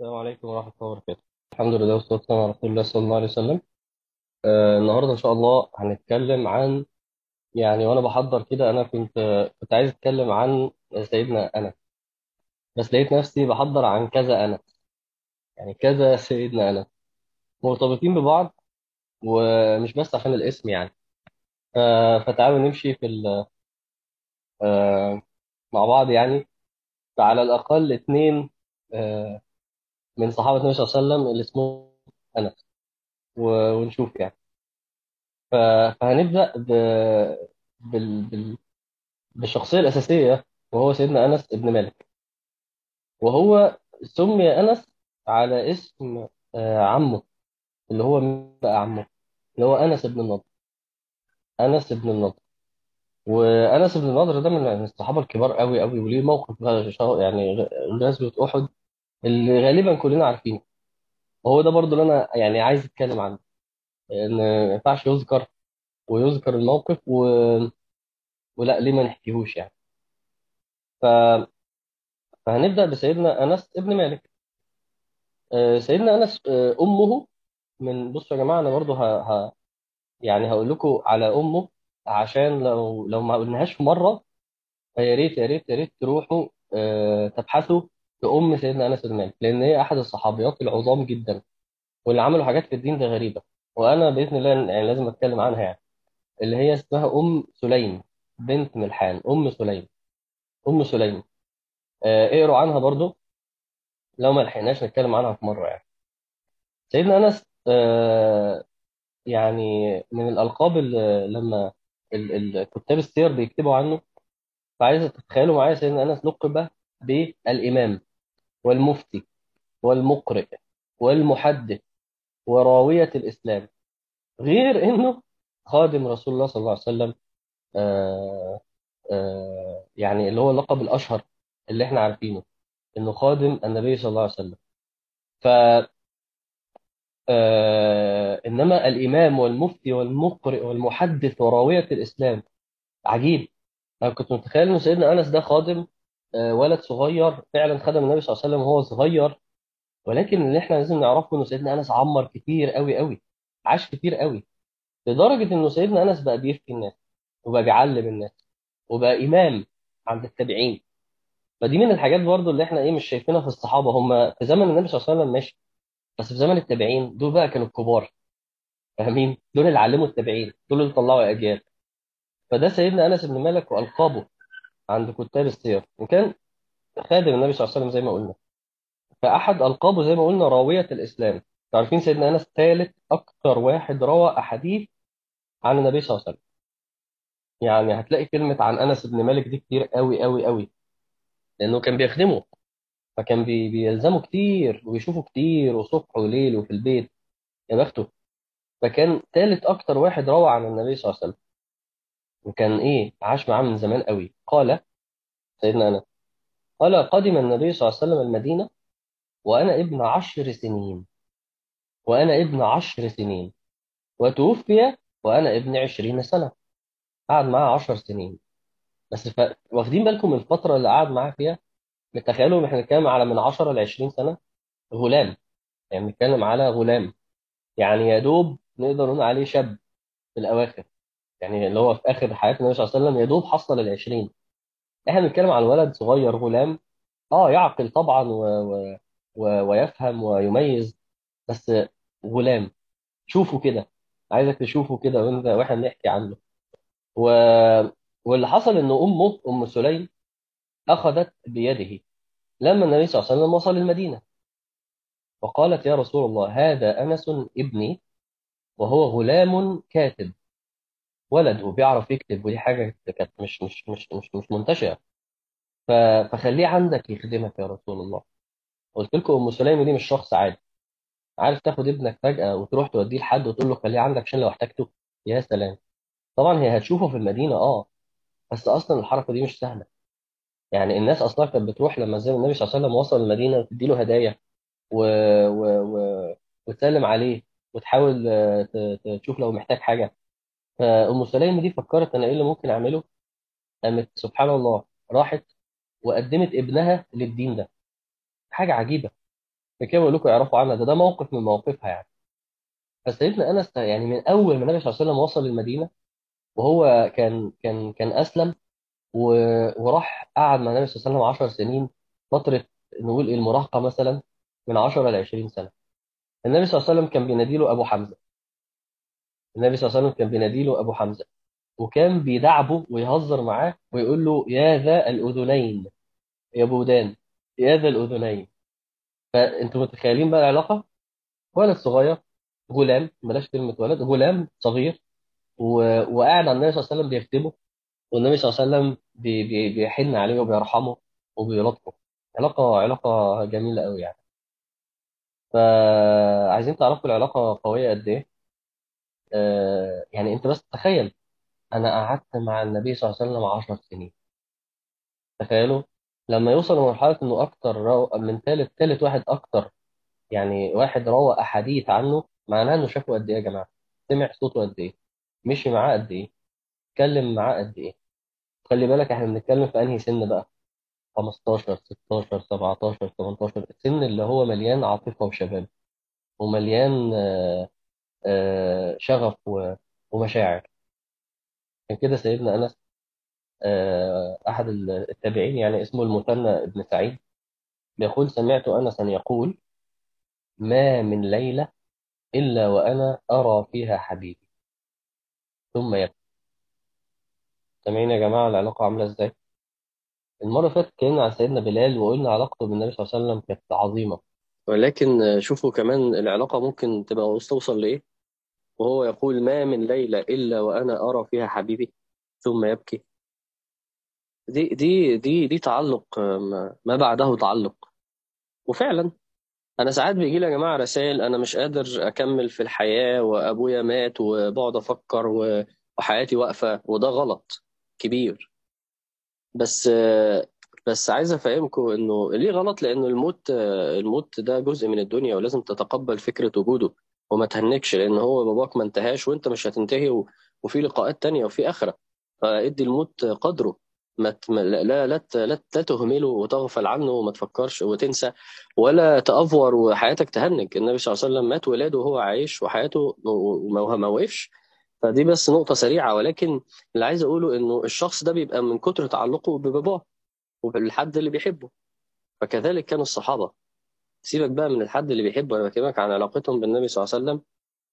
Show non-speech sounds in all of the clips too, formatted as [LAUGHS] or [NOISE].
السلام عليكم ورحمة الله وبركاته. الحمد لله والصلاة والسلام على رسول الله صلى الله عليه وسلم. آه النهاردة إن شاء الله هنتكلم عن يعني وأنا بحضر كده أنا كنت كنت عايز أتكلم عن سيدنا أنس. بس لقيت نفسي بحضر عن كذا أنس. يعني كذا سيدنا أنس. مرتبطين ببعض ومش بس عشان الاسم يعني. آه فتعالوا نمشي في ال- آه مع بعض يعني. فعلى الأقل اتنين آه من صحابة النبي صلى الله عليه وسلم اللي اسمه أنس. و- ونشوف يعني. ف- فهنبدأ ب... بال... بال... بالشخصية الأساسية وهو سيدنا أنس بن مالك. وهو سمي أنس على اسم آه، عمه اللي هو مين بقى عمه؟ اللي هو أنس بن النضر. أنس بن النضر. وأنس بن النضر ده من الصحابة الكبار قوي قوي وليه موقف يعني غ- غزوة أحد. اللي غالبا كلنا عارفينه. وهو ده برضو اللي أنا يعني عايز أتكلم عنه. إن ما ينفعش يذكر ويذكر الموقف و... ولا ليه ما نحكيهوش يعني. ف... فهنبدأ بسيدنا أنس بن مالك. آه، سيدنا أنس آه، أمه من بصوا يا جماعة أنا برضو ه... ه... يعني هقول لكم على أمه عشان لو لو ما قلناهاش مرة فيا ريت يا ريت يا ريت تروحوا آه، تبحثوا في أم سيدنا أنس بن مالك لأن هي أحد الصحابيات العظام جدا واللي عملوا حاجات في الدين ده غريبة. وأنا بإذن الله يعني لازم أتكلم عنها يعني. اللي هي اسمها أم سليم بنت ملحان أم سليم. أم سليم. آه، اقروا عنها برضو. لو ما لحقناش نتكلم عنها في مرة يعني. سيدنا أنس آه، يعني من الألقاب اللي لما كتاب السير بيكتبوا عنه فعايز تتخيلوا معايا سيدنا أنس لقب بالإمام. والمفتي والمقرئ والمحدث وراوية الإسلام غير إنه خادم رسول الله صلى الله عليه وسلم آه آه يعني اللي هو اللقب الأشهر اللي إحنا عارفينه إنه خادم النبي صلى الله عليه وسلم. ف آه إنما الإمام والمفتي والمقرئ والمحدث وراوية الإسلام عجيب. أنا كنت متخيل ان سيدنا أنس ده خادم ولد صغير فعلا خدم النبي صلى الله عليه وسلم وهو صغير ولكن اللي إحنا لازم نعرفه إنه سيدنا أنس عمر كتير قوي قوي عاش كتير قوي لدرجة إنه سيدنا أنس بقى بيفتي الناس وبقى بيعلم الناس وبقى إمام عند التابعين. فدي من الحاجات برضو اللي إحنا إيه مش شايفينها في الصحابة هم في زمن النبي صلى الله عليه وسلم ماشي بس في زمن التابعين دول بقى كانوا الكبار فاهمين؟ دول اللي علموا التابعين دول اللي طلعوا اجيال فده سيدنا أنس بن مالك وألقابه. عند كتاب السير وكان خادم النبي صلى الله عليه وسلم زي ما قلنا. فأحد ألقابه زي ما قلنا راوية الإسلام. عارفين سيدنا أنس ثالث أكثر واحد روى أحاديث عن النبي صلى الله عليه وسلم. يعني هتلاقي كلمة عن أنس بن مالك دي كتير قوي قوي قوي لأنه كان بيخدمه. فكان بي بيلزمه كتير وبيشوفه كتير وصبح وليل وفي البيت. يا بخته. فكان ثالث أكثر واحد روى عن النبي صلى الله عليه وسلم. وكان إيه عاش معاه من زمان قوي. قال سيدنا أنس قال قدم النبي صلى الله عليه وسلم المدينة وأنا ابن عشر سنين وأنا ابن عشر سنين وتوفي وأنا ابن عشرين سنة. قعد معاه عشر سنين. بس ف... واخدين بالكم من الفترة اللي قعد معاه فيها؟ تخيلوا إحنا بنتكلم على من 10 ل 20 سنة؟ غلام. يعني بنتكلم على غلام. يعني يا دوب نقدر نقول عليه شاب في الأواخر. يعني اللي هو في آخر حياة النبي صلى الله عليه وسلم يا دوب حصل ال 20 إحنا بنتكلم على ولد صغير غلام آه يعقل طبعا و... و... و... ويفهم ويميز بس غلام. شوفوا كده. عايزك تشوفه كده وانت وإحنا بنحكي عنه. و... واللي حصل ان امه أم سليم أخذت بيده لما النبي صلى الله عليه وسلم وصل المدينة. وقالت يا رسول الله هذا أنس ابني وهو غلام كاتب. ولد وبيعرف يكتب ودي حاجة كانت مش مش مش مش مش منتشرة. ف... فخليه عندك يخدمك يا رسول الله. قلت لكم أم سليم دي مش شخص عادي. عارف تاخد ابنك فجأة وتروح توديه لحد وتقول له خليه عندك عشان لو احتاجته. يا سلام. طبعا هي هتشوفه في المدينة آه. بس أصلا الحركة دي مش سهلة. يعني الناس أصلا كانت بتروح لما زي النبي صلى الله عليه وسلم وصل المدينة وتدي له هدايا و... و... و... وتسلم عليه وتحاول آه، تشوف لو محتاج حاجة. فأم سليم دي فكرت أنا إيه اللي ممكن أعمله؟ قامت سبحان الله راحت وقدمت ابنها للدين ده. حاجة عجيبة. كده بقول لكم يعرفوا عنها. ده ده موقف من مواقفها يعني. فسيدنا أنس يعني من أول ما النبي صلى الله عليه وسلم وصل المدينة وهو كان كان كان أسلم و- وراح قعد مع النبي صلى الله عليه وسلم 10 سنين. فترة نقول المراهقة مثلا من 10 ل 20 سنة. النبي صلى الله عليه وسلم كان بينادي له أبو حمزة. النبي صلى الله عليه وسلم كان بينادي له أبو حمزة وكان بيداعبه ويهزر معاه ويقول له يا ذا الأذنين يا بو ودان يا ذا الأذنين. فأنتوا متخيلين بقى العلاقة؟ ولد صغير غلام بلاش كلمة ولد غلام صغير. وقاعد على النبي صلى الله عليه وسلم بيكتبه والنبي صلى الله عليه وسلم بي... بي... بيحن عليه وبيرحمه وبيلاطفه. علاقة علاقة جميلة قوي يعني. فعايزين تعرفوا العلاقة قوية قد إيه؟ يعني انت بس تخيل أنا قعدت مع النبي صلى الله عليه وسلم 10 سنين. تخيلوا؟ لما يوصل لمرحلة إنه أكتر رو... من ثالث ثالث واحد أكتر يعني واحد روى أحاديث عنه معناه إنه شافه قد إيه يا جماعة؟ سمع صوته قد إيه؟ مشي معاه قد إيه؟ اتكلم معاه قد إيه؟ خلي بالك إحنا بنتكلم في أنهي سن بقى؟ 15 16 17 18 السن اللي هو مليان عاطفة وشباب ومليان آه، آه، شغف و- ومشاعر. كان كده سيدنا أنس آه، أحد التابعين يعني اسمه المثنى بن سعيد بيقول سمعت انسا يقول ما من ليلة إلا وأنا أرى فيها حبيبي ثم يبكي سامعين يا جماعة العلاقة عاملة إزاي؟ المرة اللي فاتت اتكلمنا عن سيدنا بلال وقلنا علاقته بالنبي صلى الله عليه وسلم كانت عظيمة ولكن آه، شوفوا كمان العلاقة ممكن تبقى توصل لإيه؟ وهو يقول ما من ليلة إلا وأنا أرى فيها حبيبي ثم يبكي. دي دي دي دي تعلق ما بعده تعلق. وفعلا أنا ساعات بيجي لي يا جماعة رسائل أنا مش قادر أكمل في الحياة وأبويا مات وبقعد أفكر وحياتي واقفة وده غلط كبير. بس بس عايز أفهمكم إنه ليه غلط؟ لأنه الموت الموت ده جزء من الدنيا ولازم تتقبل فكرة وجوده. وما تهنكش لأن هو باباك ما انتهاش وأنت مش هتنتهي و- وفي لقاءات تانية وفي آخرة. فادي الموت قدره. ما لا لا لا لا تهمله وتغفل عنه وما تفكرش وتنسى ولا تأفور وحياتك تهنج. النبي صلى الله عليه وسلم مات ولاده وهو عايش وحياته ما وقفش. فدي بس نقطة سريعة ولكن اللي عايز أقوله إنه الشخص ده بيبقى من كتر تعلقه بباباه وبالحد اللي بيحبه. فكذلك كانوا الصحابة. سيبك بقى من الحد اللي بيحبه أنا بكلمك عن علاقتهم بالنبي صلى الله عليه وسلم.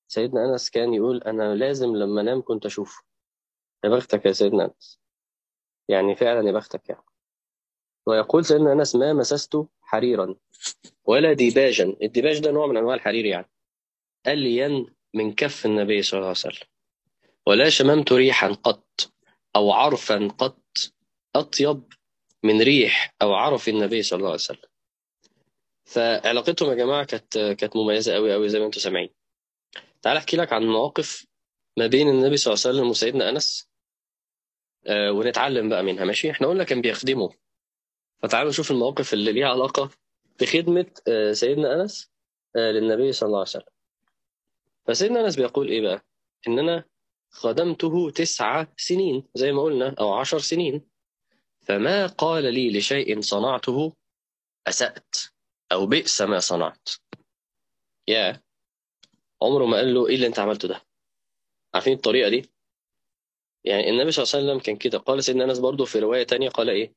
سيدنا أنس كان يقول أنا لازم لما أنام كنت أشوفه. يا بختك يا سيدنا أنس. يعني فعلا يا بختك يعني. ويقول سيدنا أنس ما مسست حريرا ولا ديباجا. الديباج ده نوع من أنواع الحرير يعني. ألين من كف النبي صلى الله عليه وسلم. ولا شممت ريحا قط أو عرفا قط أطيب من ريح أو عرف النبي صلى الله عليه وسلم. فعلاقتهم يا جماعة كانت كانت مميزة قوي قوي زي ما أنتم سامعين. تعال أحكي لك عن مواقف ما بين النبي صلى الله عليه وسلم وسيدنا أنس. آه، ونتعلم بقى منها ماشي؟ إحنا قلنا كان بيخدمه. فتعالوا نشوف المواقف اللي ليها علاقة بخدمة آه، سيدنا أنس آه، للنبي صلى الله عليه وسلم. فسيدنا أنس بيقول إيه بقى؟ إن أنا خدمته تسع سنين زي ما قلنا أو عشر سنين. فما قال لي لشيء صنعته أسأت. أو بئس ما صنعت. يا. عمره ما قال له إيه اللي أنت عملته ده؟ عارفين الطريقة دي؟ يعني النبي صلى الله عليه وسلم كان كده. قال سيدنا أنس برضه في رواية تانية قال إيه؟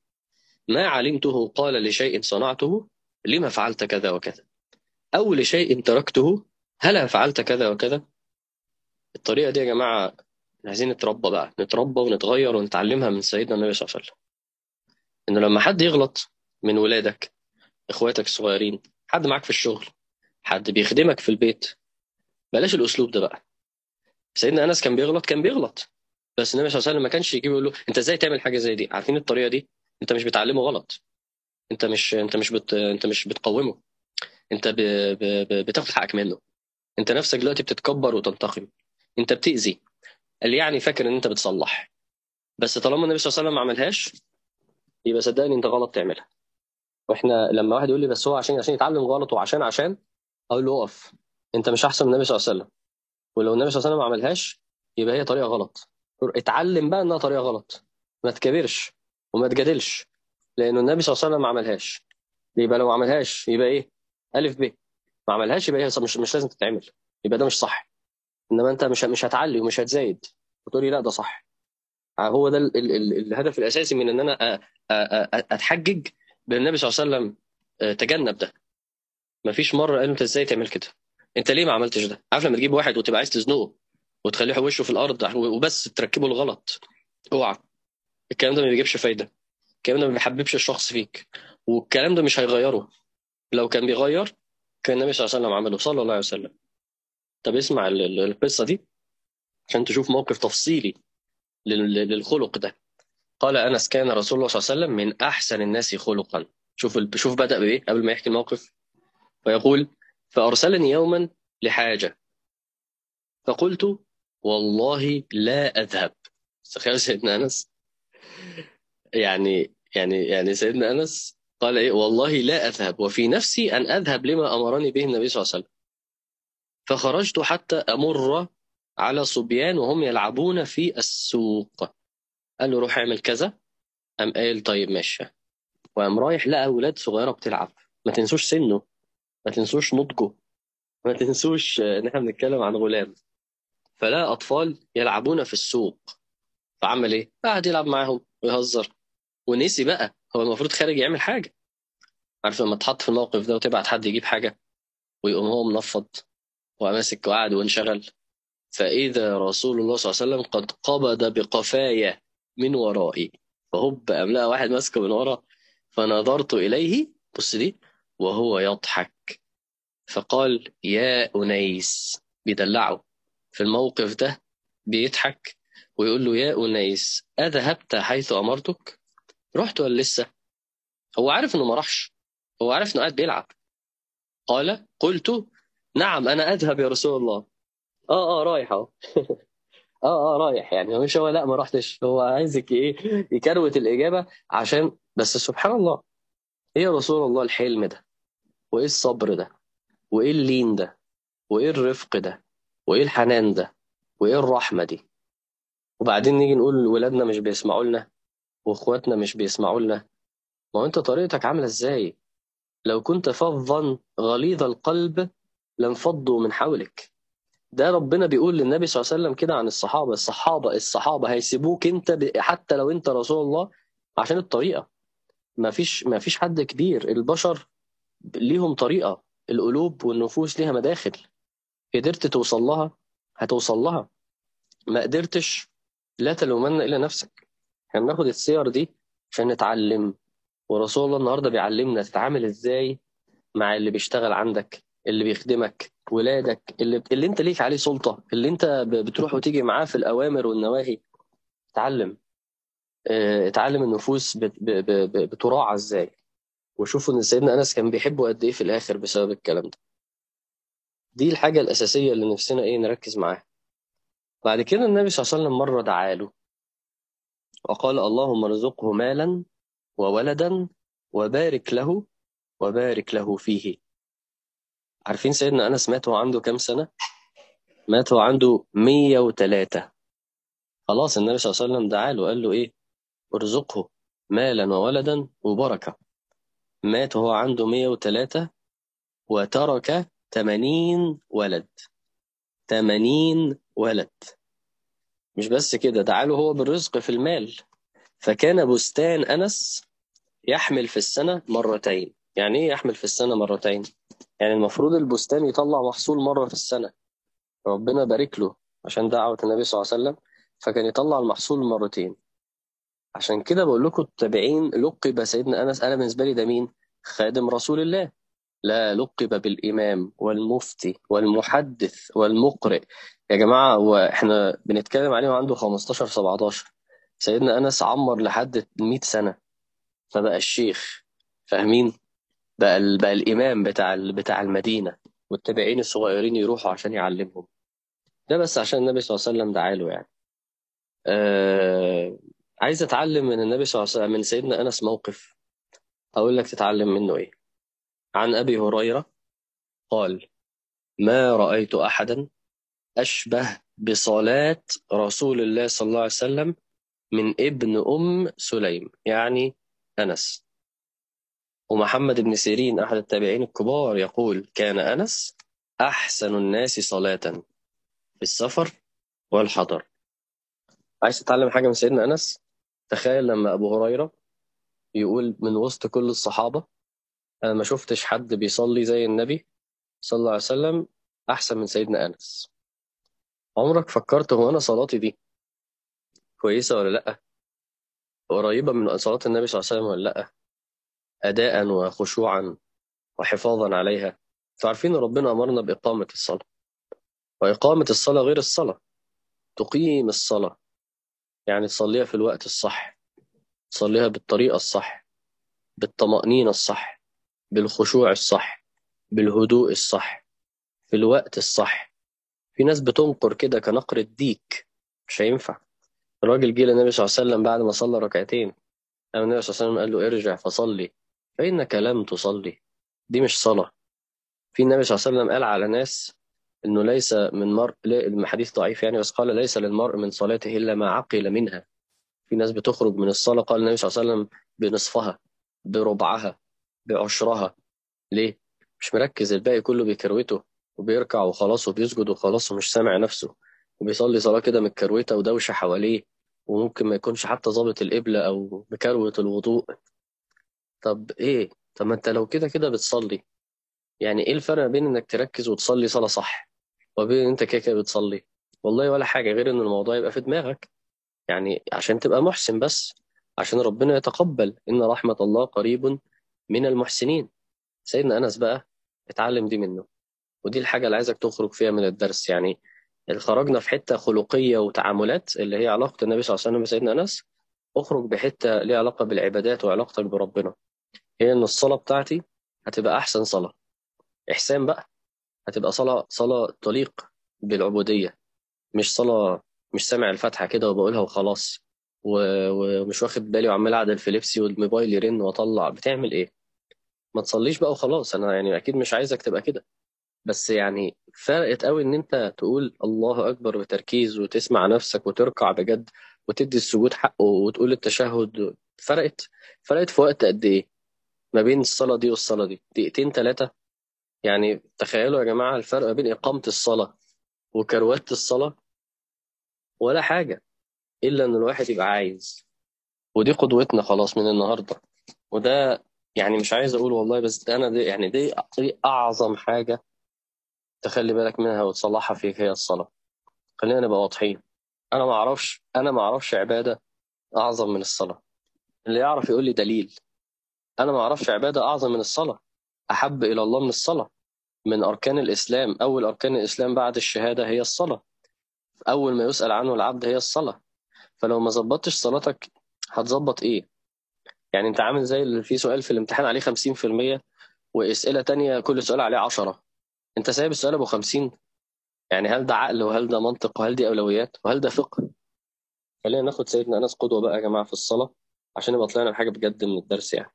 ما علمته قال لشيء صنعته لما فعلت كذا وكذا. أو لشيء تركته هلا فعلت كذا وكذا؟ الطريقة دي يا جماعة عايزين نتربى بقى. نتربى ونتغير ونتعلمها من سيدنا النبي صلى الله عليه وسلم. إنه لما حد يغلط من ولادك إخواتك الصغيرين حد معاك في الشغل حد بيخدمك في البيت بلاش الأسلوب ده بقى. سيدنا أنس كان بيغلط كان بيغلط. بس النبي صلى الله عليه وسلم ما كانش يجي يقول له أنت إزاي تعمل حاجة زي دي؟ عارفين الطريقة دي؟ أنت مش بتعلمه غلط. أنت مش أنت مش بت... أنت مش بتقومه. أنت ب... ب... بتاخد حقك منه. أنت نفسك دلوقتي بتتكبر وتنتقم. أنت بتأذي. اللي يعني فاكر إن أنت بتصلح. بس طالما النبي صلى الله عليه وسلم ما عملهاش يبقى صدقني أنت غلط تعملها. وإحنا لما واحد يقول لي بس هو عشان عشان يتعلم غلط وعشان عشان أقول له أقف. أنت مش أحسن من النبي صلى الله عليه وسلم. ولو النبي صلى الله عليه وسلم ما عملهاش يبقى هي طريقة غلط. اتعلم بقى إنها طريقة غلط. ما تكبرش وما تجادلش لأنه النبي صلى الله عليه وسلم ما عملهاش. يبقى لو ما عملهاش يبقى إيه؟ ألف ب. ما عملهاش يبقى هي مش مش لازم تتعمل. يبقى ده مش صح. إنما أنت مش مش هتعلي ومش هتزايد. وتقول لي لا ده صح. هو ده ال ال ال الهدف الأساسي من إن أنا أتحجج بأن النبي صلى الله عليه وسلم آه، تجنب ده. ما فيش مرة قال له أنت إزاي تعمل كده؟ أنت ليه ما عملتش ده؟ عارف لما تجيب واحد وتبقى عايز تزنقه وتخليه وشه في الأرض وبس تركبه الغلط؟ اوعى. الكلام ده ما بيجيبش فايدة. الكلام ده ما بيحببش الشخص فيك. والكلام ده مش هيغيره. لو كان بيغير كان النبي صلى الله عليه وسلم عمله. صلى الله عليه وسلم. طب اسمع ال- ال- القصة دي عشان تشوف موقف تفصيلي لل- للخلق ده. قال أنس كان رسول الله صلى الله عليه وسلم من أحسن الناس خلقا. شوف شوف بدأ بإيه؟ قبل ما يحكي الموقف. فيقول فأرسلني يوما لحاجة. فقلت والله لا أذهب. تخيل سيدنا أنس. يعني يعني يعني سيدنا أنس قال إيه؟ والله لا أذهب وفي نفسي أن أذهب لما أمرني به النبي صلى الله عليه وسلم. فخرجت حتى أمر على صبيان وهم يلعبون في السوق. قال له روح اعمل كذا. قام قال طيب ماشي. وقام رايح لقى أولاد صغيرة بتلعب. ما تنسوش سنه. ما تنسوش نضجه. ما تنسوش ان إحنا بنتكلم عن غلام. فلا أطفال يلعبون في السوق. فعمل إيه؟ قعد يلعب معاهم ويهزر. ونسي بقى. هو المفروض خارج يعمل حاجة. عارف لما تحط في الموقف ده وتبعت حد يجيب حاجة؟ ويقوم هو منفض. وماسك وقعد وانشغل. فإذا رسول الله صلى الله عليه وسلم قد قبض بقفايا من ورائي. فهب أم لقى واحد ماسكه من ورا. فنظرت إليه بص دي وهو يضحك. فقال يا أنيس. بيدلعه. في الموقف ده بيضحك ويقول له يا أنيس أذهبت حيث أمرتك؟ رحت ولا لسه؟ هو عارف إنه ما راحش. هو عارف إنه قاعد بيلعب. قال قلت نعم أنا أذهب يا رسول الله. آه آه رايح [LAUGHS] آه آه رايح يعني. مش هو لا ما رحتش. هو عايزك إيه يكروت الإجابة عشان بس سبحان الله إيه يا رسول الله الحلم ده؟ وإيه الصبر ده؟ وإيه اللين ده؟ وإيه الرفق ده؟ وإيه الحنان ده؟ وإيه الرحمة دي؟ وبعدين نيجي نقول ولادنا مش بيسمعوا لنا وإخواتنا مش بيسمعوا لنا. ما هو أنت طريقتك عاملة إزاي؟ لو كنت فظا غليظ القلب لانفضوا من حولك. ده ربنا بيقول للنبي صلى الله عليه وسلم كده عن الصحابة الصحابة الصحابة هيسيبوك انت. حتى لو انت رسول الله عشان الطريقة. ما فيش ما فيش حد كبير البشر ليهم طريقة القلوب والنفوس ليها مداخل. قدرت توصل لها هتوصل لها. ما قدرتش لا تلومن إلا نفسك. إحنا بناخد السير دي عشان نتعلم. ورسول الله النهارده بيعلمنا تتعامل إزاي مع اللي بيشتغل عندك. اللي بيخدمك ولادك اللي, اللي انت ليك عليه سلطة اللي انت بتروح وتيجي معاه في الأوامر والنواهي. اتعلم. آه، اتعلم النفوس بتراعى إزاي. وشوفوا إن سيدنا أنس كان بيحبه قد إيه في الآخر بسبب الكلام ده. دي الحاجة الأساسية اللي نفسنا إيه نركز معاها. بعد كده النبي صلى الله عليه وسلم مرة دعا له. وقال اللهم ارزقه مالا وولدا وبارك له وبارك له فيه. عارفين سيدنا أنس مات وهو عنده كام سنة؟ مات وهو عنده 103 خلاص النبي صلى الله عليه وسلم دعا له وقال له إيه؟ ارزقه مالا وولدا وبركة. مات وهو عنده 103 وترك 80 ولد. 80 ولد. مش بس كده دعا له هو بالرزق في المال. فكان بستان أنس يحمل في السنة مرتين. يعني إيه يحمل في السنة مرتين؟ يعني المفروض البستان يطلع محصول مرة في السنة. ربنا بارك له عشان دعوة النبي صلى الله عليه وسلم فكان يطلع المحصول مرتين. عشان كده بقول لكم التابعين لقب سيدنا أنس أنا بالنسبة لي ده مين؟ خادم رسول الله. لا لقب بالإمام والمفتي والمحدث والمقرئ. يا جماعة وإحنا بنتكلم عليه وعنده 15 17 سيدنا أنس عمر لحد 100 سنة فبقى الشيخ. فاهمين؟ بقى ال- بقى الإمام بتاع ال- بتاع المدينة والتابعين الصغيرين يروحوا عشان يعلمهم. ده بس عشان النبي صلى الله عليه وسلم دعا له يعني. آه عايز أتعلم من النبي صلى الله عليه وسلم من سيدنا أنس موقف. أقول لك تتعلم منه إيه. عن أبي هريرة قال ما رأيت احدا أشبه بصلاة رسول الله صلى الله عليه وسلم من ابن أم سليم يعني أنس. ومحمد بن سيرين أحد التابعين الكبار يقول كان أنس أحسن الناس صلاة في السفر والحضر. عايز تتعلم حاجة من سيدنا أنس؟ تخيل لما أبو هريرة يقول من وسط كل الصحابة أنا ما شفتش حد بيصلي زي النبي صلى الله عليه وسلم أحسن من سيدنا أنس. عمرك فكرت هو أنا صلاتي دي كويسة ولا لأ؟ قريبة من صلاة النبي صلى الله عليه وسلم ولا لأ؟ أداء وخشوعا وحفاظا عليها. تعرفين ربنا أمرنا بإقامة الصلاة. وإقامة الصلاة غير الصلاة. تقيم الصلاة. يعني تصليها في الوقت الصح. تصليها بالطريقة الصح. بالطمأنينة الصح. بالخشوع الصح. بالهدوء الصح. في الوقت الصح. في ناس بتنقر كده كنقر الديك. مش هينفع. الراجل جه للنبي صلى الله عليه وسلم بعد ما صلى ركعتين. قام النبي صلى الله عليه وسلم قال له ارجع فصلي. فإنك لم تصلي؟ دي مش صلاة. في النبي صلى الله عليه وسلم قال على ناس إنه ليس من مرء الحديث ضعيف يعني بس قال ليس للمرء من صلاته إلا ما عقل منها. في ناس بتخرج من الصلاة قال النبي صلى الله عليه وسلم بنصفها بربعها بعشرها. ليه؟ مش مركز الباقي كله بيكروته وبيركع وخلاص وبيسجد وخلاص ومش سامع نفسه وبيصلي صلاة كده متكروته ودوشة حواليه وممكن ما يكونش حتى ظابط القبله أو مكروت الوضوء. طب إيه؟ طب ما أنت لو كده كده بتصلي. يعني إيه الفرق بين إنك تركز وتصلي صلاة صح؟ وبين إن أنت كده كده بتصلي. والله ولا حاجة غير إن الموضوع يبقى في دماغك. يعني عشان تبقى محسن بس. عشان ربنا يتقبل إن رحمة الله قريب من المحسنين. سيدنا أنس بقى اتعلم دي منه. ودي الحاجة اللي عايزك تخرج فيها من الدرس. يعني خرجنا في حتة خلقية وتعاملات اللي هي علاقة النبي صلى الله عليه وسلم بسيدنا أنس. أخرج بحتة ليها علاقة بالعبادات وعلاقتك بربنا. هي إن الصلاة بتاعتي هتبقى أحسن صلاة. إحسان بقى هتبقى صلاة صلاة تليق بالعبودية. مش صلاة مش سامع الفاتحة كده وبقولها وخلاص. ومش واخد بالي وعمال اعدل في لبسي والموبايل يرن وأطلع. بتعمل إيه؟ ما تصليش بقى وخلاص. أنا يعني أكيد مش عايزك تبقى كده. بس يعني فرقت قوي إن أنت تقول الله أكبر بتركيز وتسمع نفسك وتركع بجد. وتدي السجود حقه وتقول التشهد فرقت. فرقت في وقت قد إيه؟ ما بين الصلاة دي والصلاة دي. دقيقتين ثلاثة يعني تخيلوا يا جماعة الفرق بين إقامة الصلاة وكروات الصلاة. ولا حاجة. إلا إن الواحد يبقى عايز. ودي قدوتنا خلاص من النهاردة. وده يعني مش عايز أقول والله بس أنا دي يعني دي, أعظم حاجة تخلي بالك منها وتصلحها فيك هي الصلاة. خلينا نبقى واضحين. أنا ما أعرفش أنا ما أعرفش عبادة أعظم من الصلاة. اللي يعرف يقول لي دليل. أنا ما أعرفش عبادة أعظم من الصلاة. أحب إلى الله من الصلاة. من أركان الإسلام أول أركان الإسلام بعد الشهادة هي الصلاة. أول ما يسأل عنه العبد هي الصلاة. فلو ما ظبطتش صلاتك هتظبط إيه؟ يعني أنت عامل زي اللي في سؤال في الامتحان عليه 50% وأسئلة تانية كل سؤال عليه 10 أنت سايب السؤال أبو 50 يعني هل ده عقل وهل ده منطق وهل دي أولويات وهل ده فقه؟ خلينا ناخد سيدنا أنس قدوة بقى يا جماعة في الصلاة عشان يبقى طلعنا بحاجة بجد من الدرس يعني.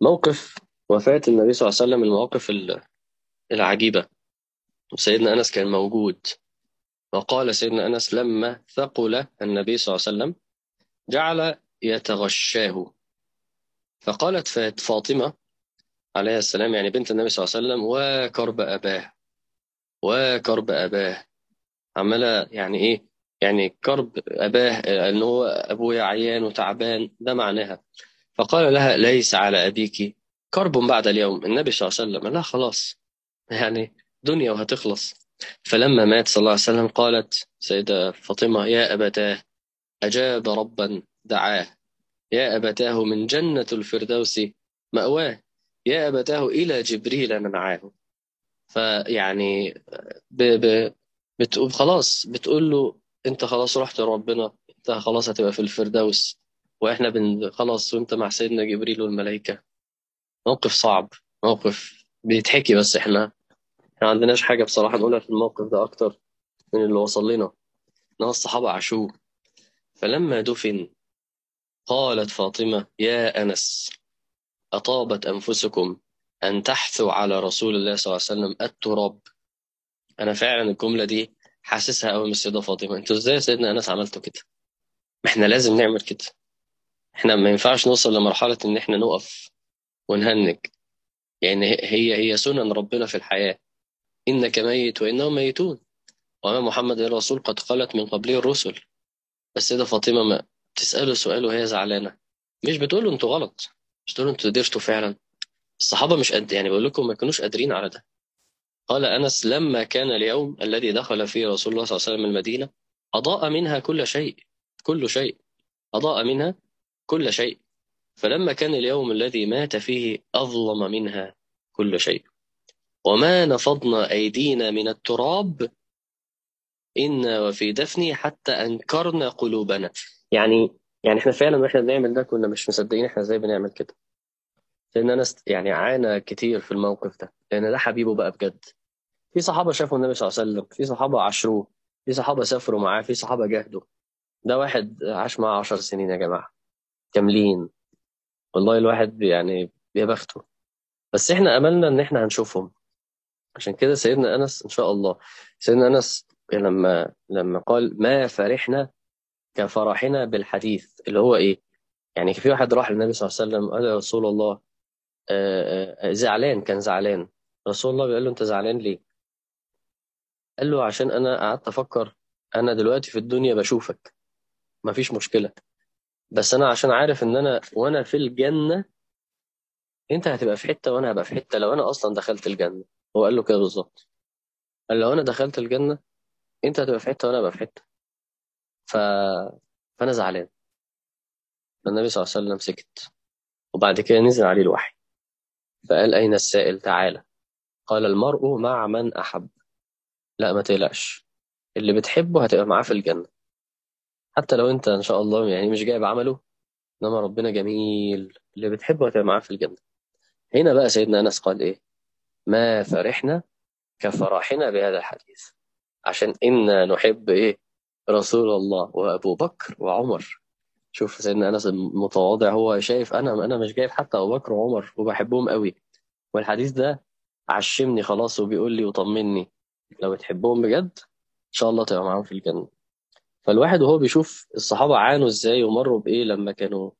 موقف وفاة النبي صلى الله عليه وسلم المواقف العجيبة. سيدنا أنس كان موجود. وقال سيدنا أنس لما ثقل النبي صلى الله عليه وسلم جعل يتغشاه. فقالت فاطمة عليه السلام يعني بنت النبي صلى الله عليه وسلم وكرب أباه وكرب أباه. عمالة يعني إيه؟ يعني كرب أباه أن هو أبويا عيان وتعبان ده معناها. فقال لها ليس على أبيك. كرب بعد اليوم. النبي صلى الله عليه وسلم لا خلاص. يعني دنيا وهتخلص. فلما مات صلى الله عليه وسلم قالت سيدة فاطمة يا أبتاه أجاب ربا دعاه. يا أبتاه من جنة الفردوس مأواه. يا أبتاه إلى جبريل منعاه. فيعني بتقول خلاص بتقول له انت خلاص رحت لربنا انت خلاص هتبقى في الفردوس وإحنا بن خلاص وانت مع سيدنا جبريل والملائكة. موقف صعب موقف بيتحكي بس إحنا ما عندناش حاجة بصراحة نقولها في الموقف ده أكتر من اللي وصل لنا إن الصحابة عاشوه. فلما دفن قالت فاطمة يا أنس أطابت أنفسكم أن تحثوا على رسول الله صلى الله عليه وسلم التراب. أنا فعلا الجملة دي حاسسها قوي من السيدة فاطمة. أنتوا إزاي سيدنا أنس عملتوا كده؟ إحنا لازم نعمل كده. إحنا ما ينفعش نوصل لمرحلة إن إحنا نقف ونهنج. يعني هي هي سنن ربنا في الحياة. إنك ميت وإنهم ميتون. وما محمد إلا رسول قد خلت من قبله الرسل. ده فاطمة ما تسأله سؤال وهي زعلانة. مش بتقول له أنتوا غلط. مش بتقول له أنتوا قدرتوا فعلا. الصحابة مش قد يعني بقول لكم ما كانوش قادرين على ده. قال أنس لما كان اليوم الذي دخل فيه رسول الله صلى الله عليه وسلم المدينة أضاء منها كل شيء كل شيء أضاء منها كل شيء. فلما كان اليوم الذي مات فيه أظلم منها كل شيء. وما نفضنا أيدينا من التراب إنا وفي دفني حتى أنكرنا قلوبنا. يعني يعني إحنا فعلا وإحنا بنعمل ده كنا مش مصدقين إحنا إزاي بنعمل كده. لأن أنا است- يعني عانى كتير في الموقف ده لأن ده حبيبه بقى بجد. في صحابة شافوا النبي صلى الله عليه وسلم في صحابة عاشروه في صحابة سافروا معاه في صحابة جاهدوا. ده واحد عاش معاه عشر سنين يا جماعة. كاملين والله الواحد يعني يا بخته. بس إحنا أملنا إن إحنا هنشوفهم. عشان كده سيدنا أنس إن شاء الله. سيدنا أنس لما لما قال ما فرحنا كفرحنا بالحديث اللي هو إيه؟ يعني في واحد راح للنبي صلى الله عليه وسلم قال يا رسول الله زعلان كان زعلان. رسول الله بيقول له أنت زعلان ليه؟ قال له عشان أنا قعدت أفكر أنا دلوقتي في الدنيا بشوفك. مفيش مشكلة. بس أنا عشان عارف إن أنا وأنا في الجنة أنت هتبقى في حتة وأنا هبقى في حتة لو أنا أصلا دخلت الجنة. هو قال له كده بالظبط. قال لو أنا دخلت الجنة أنت هتبقى في حتة وأنا هبقى في حتة. ف... فأنا زعلان. فالنبي صلى الله عليه وسلم سكت. وبعد كده نزل عليه الوحي. فقال أين السائل؟ تعالى قال المرء مع من أحب. لا ما تقلقش. اللي بتحبه هتبقى معاه في الجنة. حتى لو أنت إن شاء الله يعني مش جايب عمله إنما ربنا جميل. اللي بتحبه هتبقى معاه في الجنة. هنا بقى سيدنا أنس قال إيه؟ ما فرحنا كفرحنا بهذا الحديث. عشان إنا نحب إيه؟ رسول الله وأبو بكر وعمر. شوف سيدنا أنس المتواضع هو شايف أنا أنا مش جايب حتى أبو بكر وعمر وبحبهم قوي والحديث ده عشمني خلاص وبيقول لي وطمني. لو بتحبهم بجد إن شاء الله تبقى معاهم في الجنة. فالواحد وهو بيشوف الصحابة عانوا إزاي ومروا بإيه لما كانوا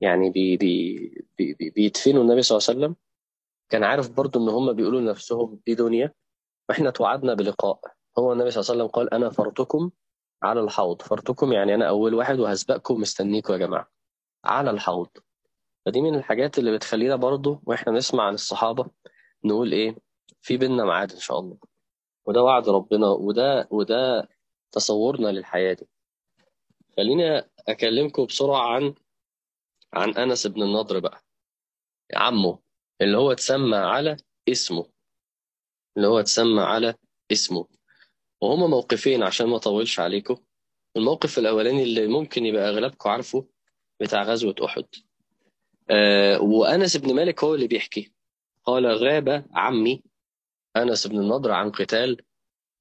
يعني بي بي بي بي بيدفنوا النبي صلى الله عليه وسلم. كان عارف برضو إن هم بيقولوا لنفسهم دي دنيا وإحنا توعدنا بلقاء. هو النبي صلى الله عليه وسلم قال أنا فرتكم على الحوض. فرتكم يعني أنا أول واحد وهسبقكم مستنيكم يا جماعة. على الحوض. فدي من الحاجات اللي بتخلينا برضو وإحنا نسمع عن الصحابة نقول إيه في بينا ميعاد إن شاء الله. وده وعد ربنا وده وده تصورنا للحياة دي. خليني أكلمكم بسرعة عن عن أنس بن النضر بقى. عمه اللي هو اتسمى على اسمه. اللي هو اتسمى على اسمه. وهما موقفين عشان ما أطولش عليكم. الموقف الأولاني اللي ممكن يبقى أغلبكم عارفه بتاع غزوة أحد. آه وأنس بن مالك هو اللي بيحكي. قال غاب عمي أنس بن النضر عن قتال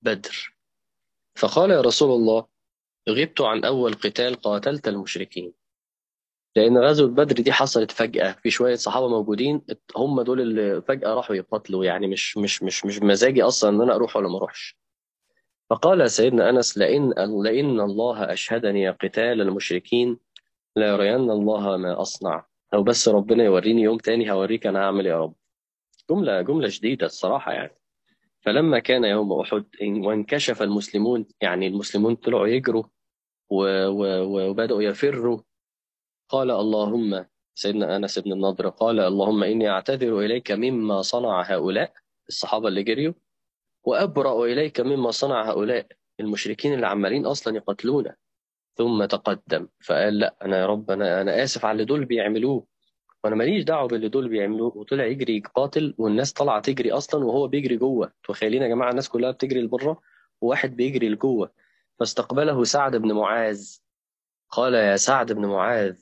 بدر. فقال يا رسول الله غبت عن أول قتال قاتلت المشركين. لأن غزوة بدر دي حصلت فجأة. في شوية صحابة موجودين هم دول اللي فجأة راحوا يقاتلوا. يعني مش مش مش مش مزاجي أصلا إن أنا أروح ولا ما أروحش. فقال سيدنا أنس لئن, لئن الله أشهدني قتال المشركين ليرين الله ما أصنع. لو بس ربنا يوريني يوم تاني هوريك أنا هعمل يا رب؟ جملة جملة شديدة الصراحة يعني. فلما كان يوم أحد وانكشف المسلمون يعني المسلمون طلعوا يجروا وبدأوا يفروا. قال اللهم سيدنا أنس بن النضر قال اللهم إني أعتذر إليك مما صنع هؤلاء الصحابة اللي جريوا. وأبرأ إليك مما صنع هؤلاء المشركين اللي عمالين أصلا يقتلونا ثم تقدم فقال لا أنا يا رب أنا أنا آسف على اللي دول بيعملوه. وأنا ماليش دعوة باللي دول بيعملوه. وطلع يجري يقاتل والناس طالعة تجري أصلا وهو بيجري جوه. تخيلين يا جماعة الناس كلها بتجري لبره وواحد بيجري لجوه. فاستقبله سعد بن معاذ. قال يا سعد بن معاذ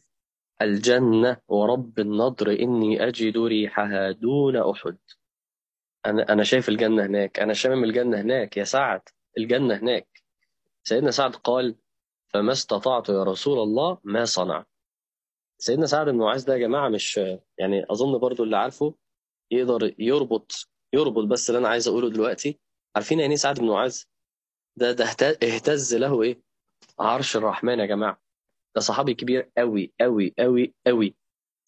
الجنة ورب النضر إني أجد ريحها دون أحد. أنا أنا شايف الجنة هناك. أنا شامم الجنة هناك يا سعد. الجنة هناك. سيدنا سعد قال فما استطعت يا رسول الله ما صنع سيدنا سعد بن معاذ ده يا جماعة مش يعني أظن برضو اللي عارفه يقدر يربط يربط بس اللي أنا عايز أقوله دلوقتي. عارفين يعني إيه سعد بن معاذ؟ ده ده اهت- اهتز له إيه؟ عرش الرحمن يا جماعة. ده صحابي كبير قوي قوي قوي قوي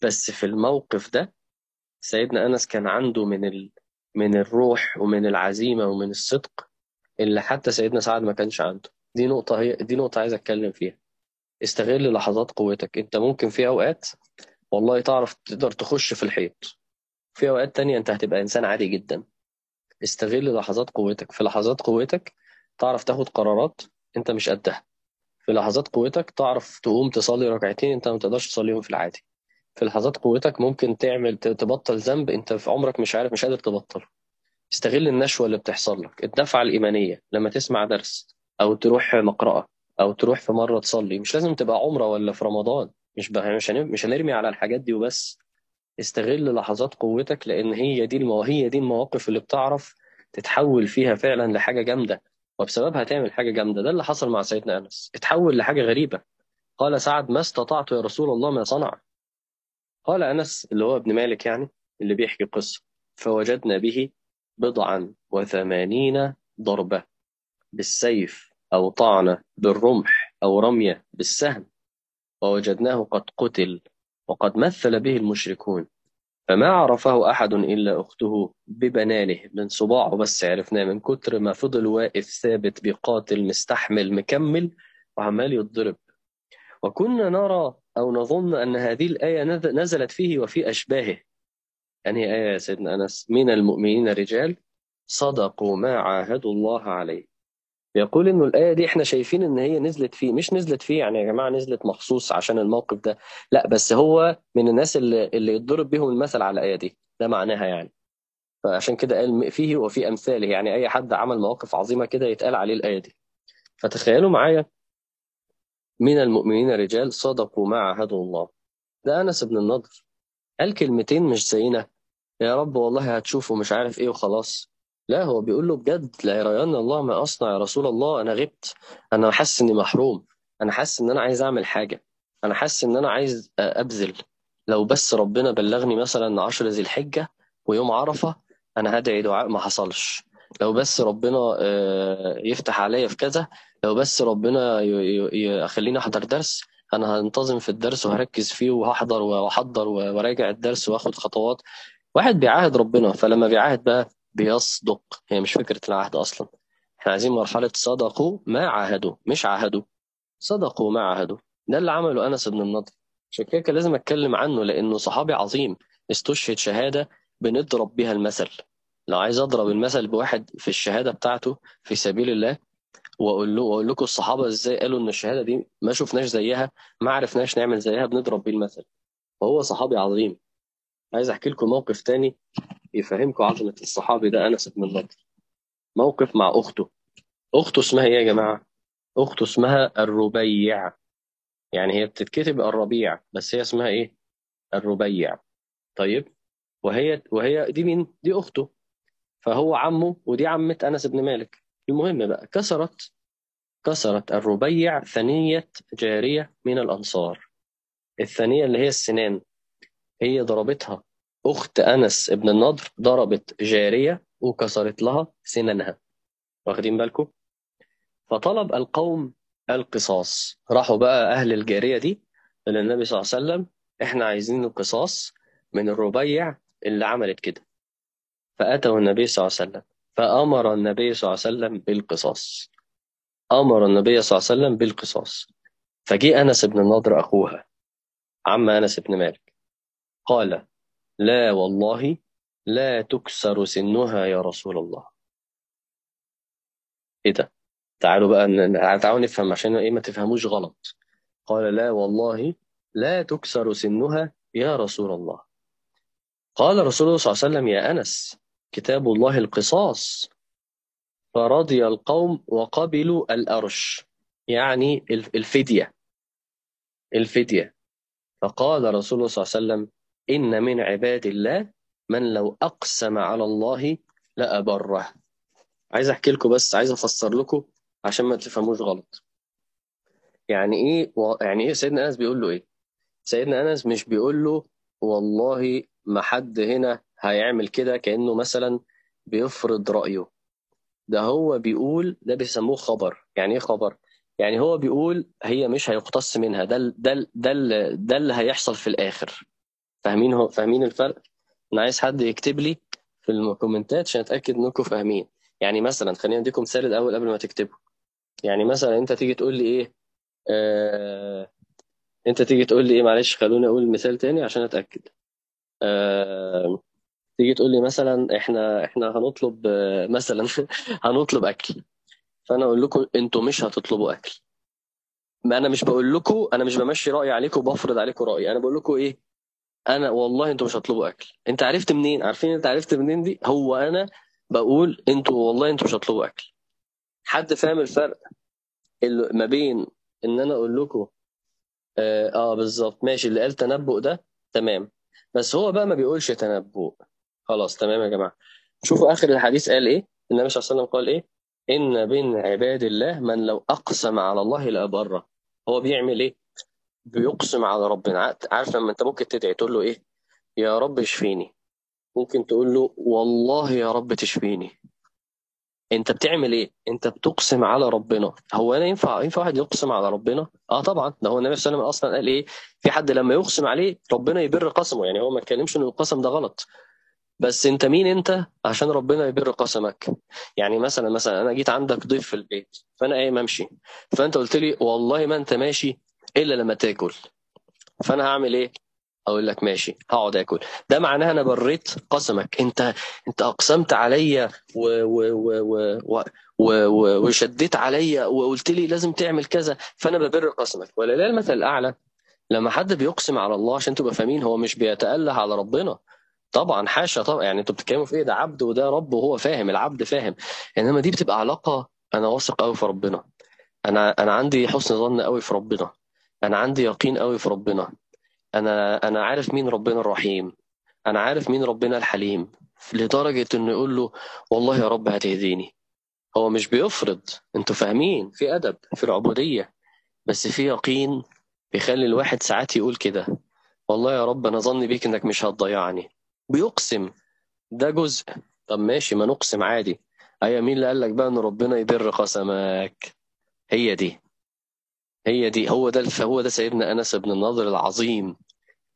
بس في الموقف ده سيدنا أنس كان عنده من ال... من الروح ومن العزيمة ومن الصدق اللي حتى سيدنا سعد ما كانش عنده. دي نقطة هي دي نقطة عايز أتكلم فيها. استغل لحظات قوتك. أنت ممكن في أوقات والله تعرف تقدر تخش في الحيط. في أوقات تانية أنت هتبقى إنسان عادي جدا. استغل لحظات قوتك. في لحظات قوتك تعرف تاخد قرارات أنت مش قدها. في لحظات قوتك تعرف تقوم تصلي ركعتين أنت ما تقدرش تصليهم في العادي. في لحظات قوتك ممكن تعمل تبطل ذنب أنت في عمرك مش عارف مش قادر تبطله. استغل النشوة اللي بتحصل لك. الدفعة الإيمانية. لما تسمع درس أو تروح مقرأة أو تروح في مرة تصلي مش لازم تبقى عمرة ولا في رمضان. مش مش مش هنرمي على الحاجات دي وبس. استغل لحظات قوتك لأن هي دي المو... هي دي المواقف اللي بتعرف تتحول فيها فعلا لحاجة جامدة. وبسببها تعمل حاجة جامدة. ده اللي حصل مع سيدنا أنس. اتحول لحاجة غريبة. قال سعد ما استطعت يا رسول الله ما صنع. قال أنس اللي هو ابن مالك يعني اللي بيحكي القصة. فوجدنا به بضعا وثمانين ضربة بالسيف أو طعنة بالرمح أو رمية بالسهم. ووجدناه قد قتل وقد مثل به المشركون. فما عرفه أحد إلا أخته ببنانه من صباعه بس عرفناه من كتر ما فضل واقف ثابت بيقاتل مستحمل مكمل وعمال يتضرب وكنا نرى أو نظن أن هذه الآية نز- نزلت فيه وفي أشباهه. أنهي آية يا سيدنا أنس من المؤمنين رجال صدقوا ما عاهدوا الله عليه. يقول إنه الآية دي إحنا شايفين إن هي نزلت فيه مش نزلت فيه يعني يا جماعة نزلت مخصوص عشان الموقف ده. لا بس هو من الناس اللي, اللي يتضرب بيهم المثل على الآية دي. ده معناها يعني. فعشان كده قال فيه وفي أمثاله. يعني أي حد عمل مواقف عظيمة كده يتقال عليه الآية دي. فتخيلوا معايا من المؤمنين رجال صدقوا ما عاهدوا الله. ده أنس بن النضر. قال كلمتين مش زينا يا رب والله هتشوفه مش عارف إيه وخلاص. لا هو بيقول له بجد لا يرين الله ما أصنع يا رسول الله أنا غبت. أنا حاسس إني محروم. أنا حاسس إن أنا عايز أعمل حاجة. أنا حاسس إن أنا عايز أبذل. لو بس ربنا بلغني مثلا عشر ذي الحجة ويوم عرفة أنا هدعي دعاء ما حصلش. لو بس ربنا آه، يفتح عليا في كذا لو بس ربنا يخليني أحضر درس أنا هنتظم في الدرس وهركز فيه وهحضر وأحضر وراجع الدرس وآخد خطوات. واحد بيعاهد ربنا فلما بيعاهد بقى بيصدق. هي مش فكرة العهد أصلا. إحنا عايزين مرحلة صدقوا ما عاهدوا مش عاهدوا. صدقوا ما عاهدوا. ده اللي عمله أنس بن النضر. عشان كده كان لازم أتكلم عنه لأنه صحابي عظيم. استشهد شهادة بنضرب بيها المثل. لو عايز أضرب المثل بواحد في الشهادة بتاعته في سبيل الله وأقول له وأقول لكم الصحابة إزاي قالوا إن الشهادة دي ما شفناش زيها ما عرفناش نعمل زيها بنضرب بيه المثل. وهو صحابي عظيم. عايز أحكي لكم موقف تاني يفهمكم عظمة الصحابي ده أنس بن النضر موقف مع أخته. أخته اسمها إيه يا جماعة؟ أخته اسمها الربيع. يعني هي بتتكتب الربيع بس هي اسمها إيه؟ الربيع. طيب؟ وهي وهي دي مين؟ دي أخته. فهو عمه ودي عمة أنس بن مالك. المهم بقى كسرت كسرت الربيع ثنية جارية من الأنصار. الثانية اللي هي السنان هي ضربتها أخت أنس بن النضر ضربت جارية وكسرت لها سنانها. واخدين بالكم؟ فطلب القوم القصاص. راحوا بقى أهل الجارية دي للنبي صلى الله عليه وسلم إحنا عايزين القصاص من الربيع اللي عملت كده. فأتوا النبي صلى الله عليه وسلم. فأمر النبي صلى الله عليه وسلم بالقصاص. أمر النبي صلى الله عليه وسلم بالقصاص. فجاء أنس بن النضر أخوها عم أنس بن مالك قال لا والله لا تكسر سنها يا رسول الله. إيه ده؟ تعالوا بقى تعالوا نفهم عشان إيه ما تفهموش غلط. قال لا والله لا تكسر سنها يا رسول الله. قال رسول الله صلى الله عليه وسلم يا أنس كتاب الله القصاص. فرضي القوم وقبلوا الأرش يعني الف- الفدية. الفدية. فقال رسول الله صلى الله عليه وسلم إن من عباد الله من لو أقسم على الله لأبره. عايز أحكي لكم بس عايز أفسر لكم عشان ما تفهموش غلط. يعني إيه و... يعني إيه سيدنا أنس بيقول له إيه؟ سيدنا أنس مش بيقول له والله ما حد هنا هيعمل كده كأنه مثلا بيفرض رأيه. ده هو بيقول ده بيسموه خبر. يعني إيه خبر؟ يعني هو بيقول هي مش هيقتص منها. ده ده ده ده اللي هيحصل في الآخر. فاهمين هو فاهمين الفرق؟ أنا عايز حد يكتب لي في الكومنتات عشان أتأكد إنكم فاهمين. يعني مثلا خلينا أديكم مثال الأول قبل ما تكتبوا يعني مثلا أنت تيجي تقول لي إيه؟ آه... أنت تيجي تقول لي إيه؟ معلش خلوني أقول مثال تاني عشان أتأكد. آه... تيجي تقول لي مثلا إحنا إحنا هنطلب آه، مثلا [LAUGHS] هنطلب أكل. فأنا أقول لكم أنتوا مش هتطلبوا أكل. ما أنا مش بقول لكم أنا مش بمشي رايي عليكم وبفرض عليكم رايي أنا بقول لكم إيه؟ أنا والله أنتوا مش هتطلبوا أكل. أنت عرفت منين؟ عارفين أنت عرفت منين دي؟ هو أنا بقول أنتوا والله أنتوا مش هتطلبوا أكل. حد فاهم الفرق ما بين إن أنا أقول لكم آه, آه بالظبط. ماشي اللي قال تنبؤ ده تمام. بس هو بقى ما بيقولش تنبؤ. خلاص تمام يا جماعة. شوفوا آخر الحديث قال إيه؟ النبي صلى الله عليه وسلم قال إيه؟ إن بين عباد الله من لو أقسم على الله لابره هو بيعمل إيه؟ بيقسم على ربنا. عارف لما أنت ممكن تدعي تقول له إيه؟ يا رب اشفيني. ممكن تقول له والله يا رب تشفيني. أنت بتعمل إيه؟ أنت بتقسم على ربنا. هو أنا ينفع ينفع واحد يقسم على ربنا؟ آه طبعا. ده هو النبي صلى الله عليه وسلم أصلا قال إيه؟ في حد لما يقسم عليه ربنا يبر قسمه. يعني هو ما اتكلمش إن القسم ده غلط. بس انت مين انت عشان ربنا يبر قسمك؟ يعني مثلا مثلا أنا جيت عندك ضيف في البيت فأنا قايم أمشي. فأنت قلت لي والله ما أنت ماشي إلا لما تاكل. فأنا هعمل إيه؟ أقول لك ماشي هقعد آكل. ده معناها أنا بريت قسمك. أنت أنت أقسمت عليا و... و... و... و... و... وشديت عليا وقلت لي لازم تعمل كذا فأنا ببر قسمك. ولله المثل الأعلى؟ لما حد بيقسم على الله عشان تبقى فاهمين هو مش بيتأله على ربنا. طبعا حاشا طبعا. يعني أنتوا بتتكلموا في إيه؟ ده عبد وده رب وهو فاهم العبد فاهم. إنما دي بتبقى علاقة أنا واثق قوي في ربنا. أنا أنا عندي حسن ظن قوي في ربنا. أنا عندي يقين قوي في ربنا. أنا أنا عارف مين ربنا الرحيم. أنا عارف مين ربنا الحليم. لدرجة إنه يقول له والله يا رب هتهديني. هو مش بيفرض. أنتوا فاهمين؟ في أدب في العبودية. بس في يقين بيخلي الواحد ساعات يقول كده. والله يا رب أنا ظني بيك إنك مش هتضيعني. بيقسم. ده جزء. طب ماشي ما نقسم عادي. أيوه مين اللي قال لك بقى إن ربنا يبر قسمك هي دي. هي دي. هو ده. هو ده سيدنا أنس بن النضر العظيم.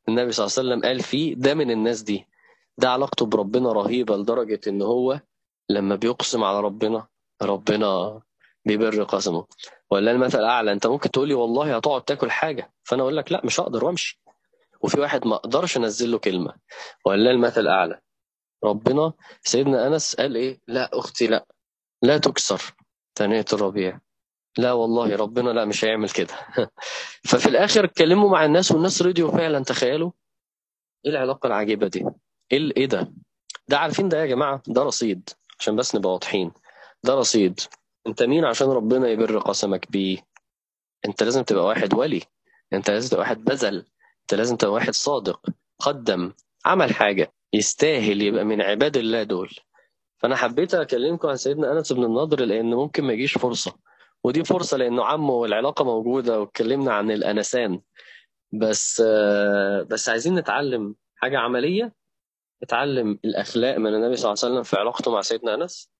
النبي صلى الله عليه وسلم قال فيه ده من الناس دي. ده علاقته بربنا رهيبة لدرجة إن هو لما بيقسم على ربنا ربنا بيبر قسمه. ولا المثل الاعلى أنت ممكن تقول لي والله هتقعد تاكل حاجة. فأنا أقول لك لا مش هقدر وأمشي. وفي واحد ما أقدرش انزل له كلمة ولا المثل الاعلى ربنا سيدنا أنس قال إيه؟ لا أختي لا لا تكسر ثانية الربيع. لا والله ربنا لا مش هيعمل كده. [LAUGHS] ففي الآخر اتكلموا مع الناس والناس رضيوا فعلا تخيلوا. إيه العلاقة العجيبة دي؟ إيه إيه ده؟ ده عارفين ده يا جماعة؟ ده رصيد. عشان بس نبقى واضحين. ده رصيد. أنت مين عشان ربنا يبر قسمك بيه؟ أنت لازم تبقى واحد ولي. أنت لازم تبقى واحد بذل. أنت لازم تبقى واحد صادق قدم عمل حاجة يستاهل يبقى من عباد الله دول. فأنا حبيت أكلمكم عن سيدنا أنس بن النضر لأن ممكن ما يجيش فرصة. ودي فرصة لأنه عمه والعلاقة موجودة واتكلمنا عن الأنسان. بس بس عايزين نتعلم حاجة عملية. اتعلم الأخلاق من النبي صلى الله عليه وسلم في علاقته مع سيدنا أنس.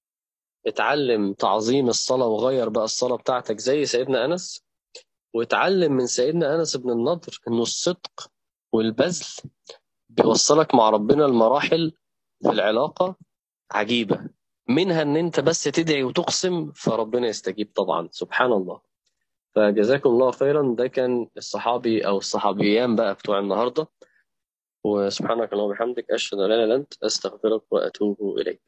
اتعلم تعظيم الصلاة وغير بقى الصلاة بتاعتك زي سيدنا أنس. واتعلم من سيدنا أنس بن النضر إنه الصدق والبذل بيوصلك مع ربنا لمراحل في العلاقة عجيبة. منها إن أنت بس تدعي وتقسم فربنا يستجيب طبعا. سبحان الله. فجزاكم الله خيرا. ده كان الصحابي أو الصحابيان بقى بتوع النهارده. وسبحانك اللهم وبحمدك أشهد أن لا إله إلا أنت أستغفرك وأتوب إليك.